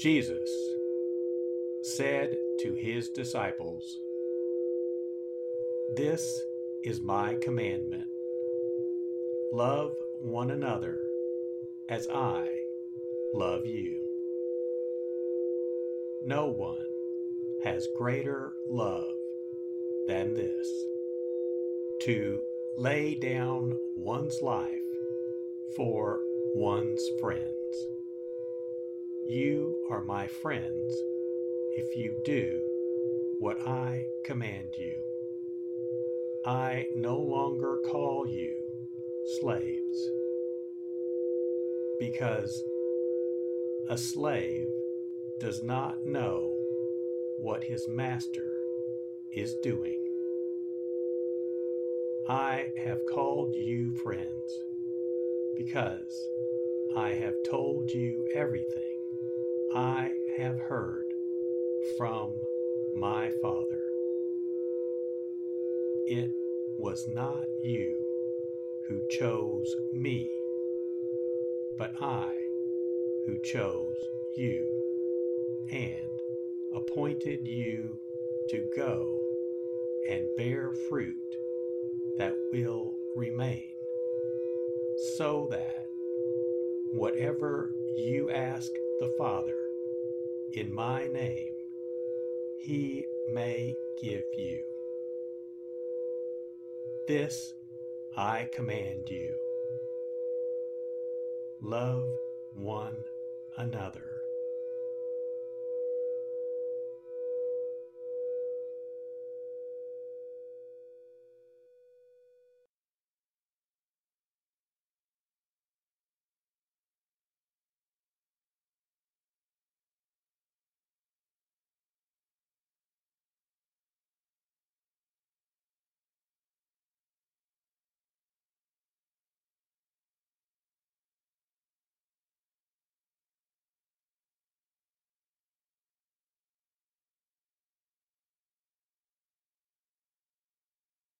Jesus said to his disciples, This is my commandment love one another as I love you. No one has greater love than this to lay down one's life for one's friends. You are my friends if you do what I command you. I no longer call you slaves because a slave does not know what his master is doing. I have called you friends because I have told you everything I have heard from my Father. It was not you who chose me, but I who chose you and appointed you to go and bear fruit that will remain, so that whatever you ask the Father in my name, he may give you. This I command you. Love one another.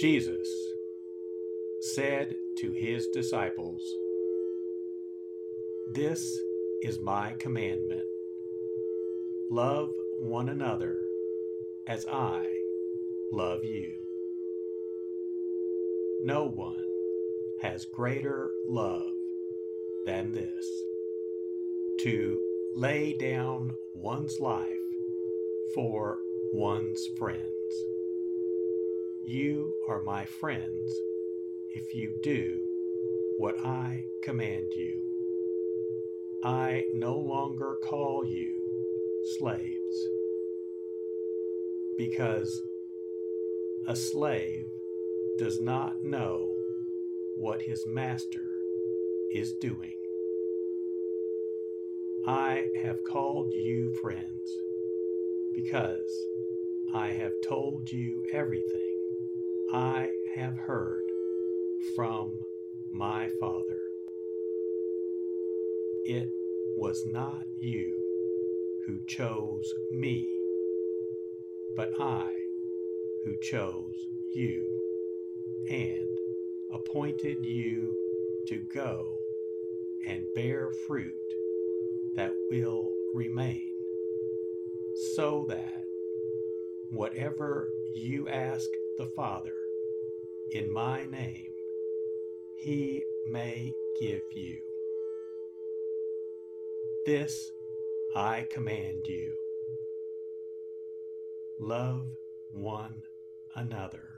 Jesus said to his disciples, This is my commandment love one another as I love you. No one has greater love than this to lay down one's life for one's friends. You are my friends if you do what I command you. I no longer call you slaves because a slave does not know what his master is doing. I have called you friends because I have told you everything I have heard from my Father. It was not you who chose me, but I who chose you and appointed you to go and bear fruit that will remain, so that whatever you ask the Father in my name, he may give you. This I command you. Love one another.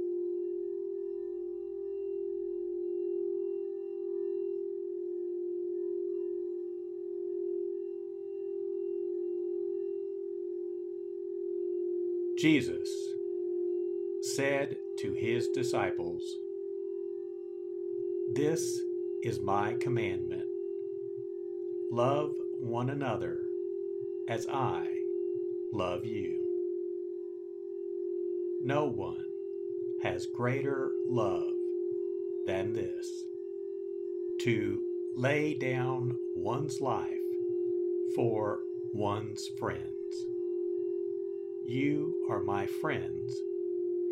Jesus said to his disciples, This is my commandment love one another as I love you. No one has greater love than this to lay down one's life for one's friends. You are my friends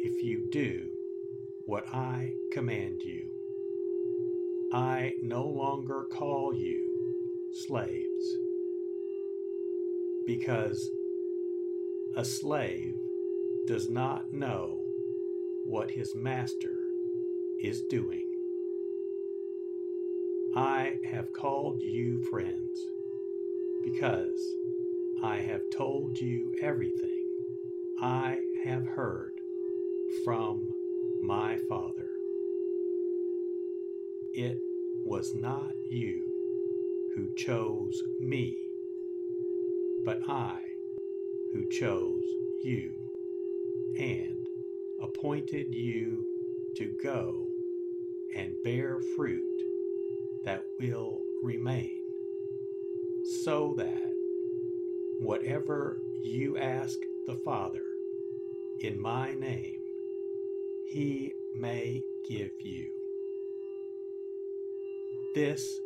if you do what I command you. I no longer call you slaves because a slave does not know what his master is doing. I have called you friends because I have told you everything I have heard from my Father. It was not you who chose me, but I who chose you and appointed you to go and bear fruit that will remain, so that whatever you ask the Father in my name, he may give you. This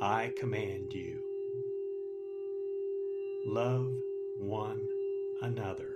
I command you. Love one another.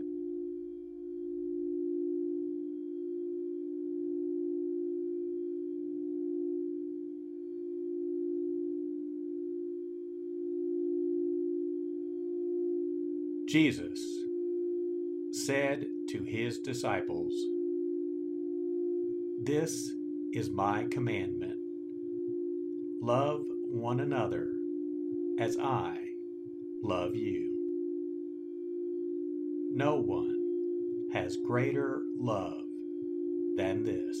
Jesus said to his disciples, This is my commandment love one another as I love you. No one has greater love than this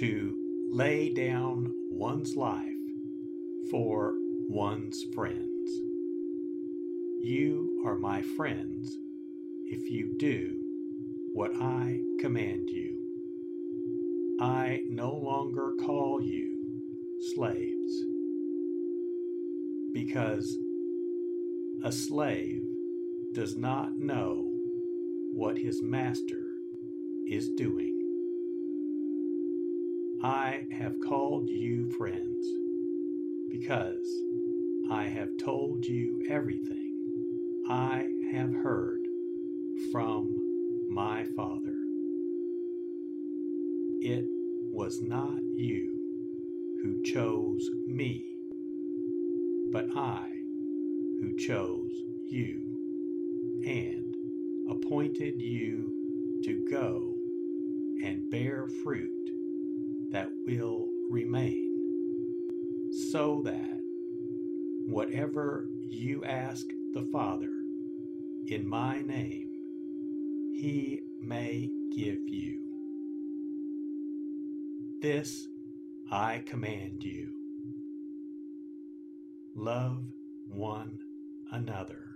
to lay down one's life for one's friends. You are my friends if you do what I command you. I no longer call you slaves because a slave does not know what his master is doing. I have called you friends because I have told you everything I have heard from my Father. It was not you who chose me, but I who chose you and appointed you to go and bear fruit that will remain, so that whatever you ask the Father in my name, he may give you. This I command you. Love one another.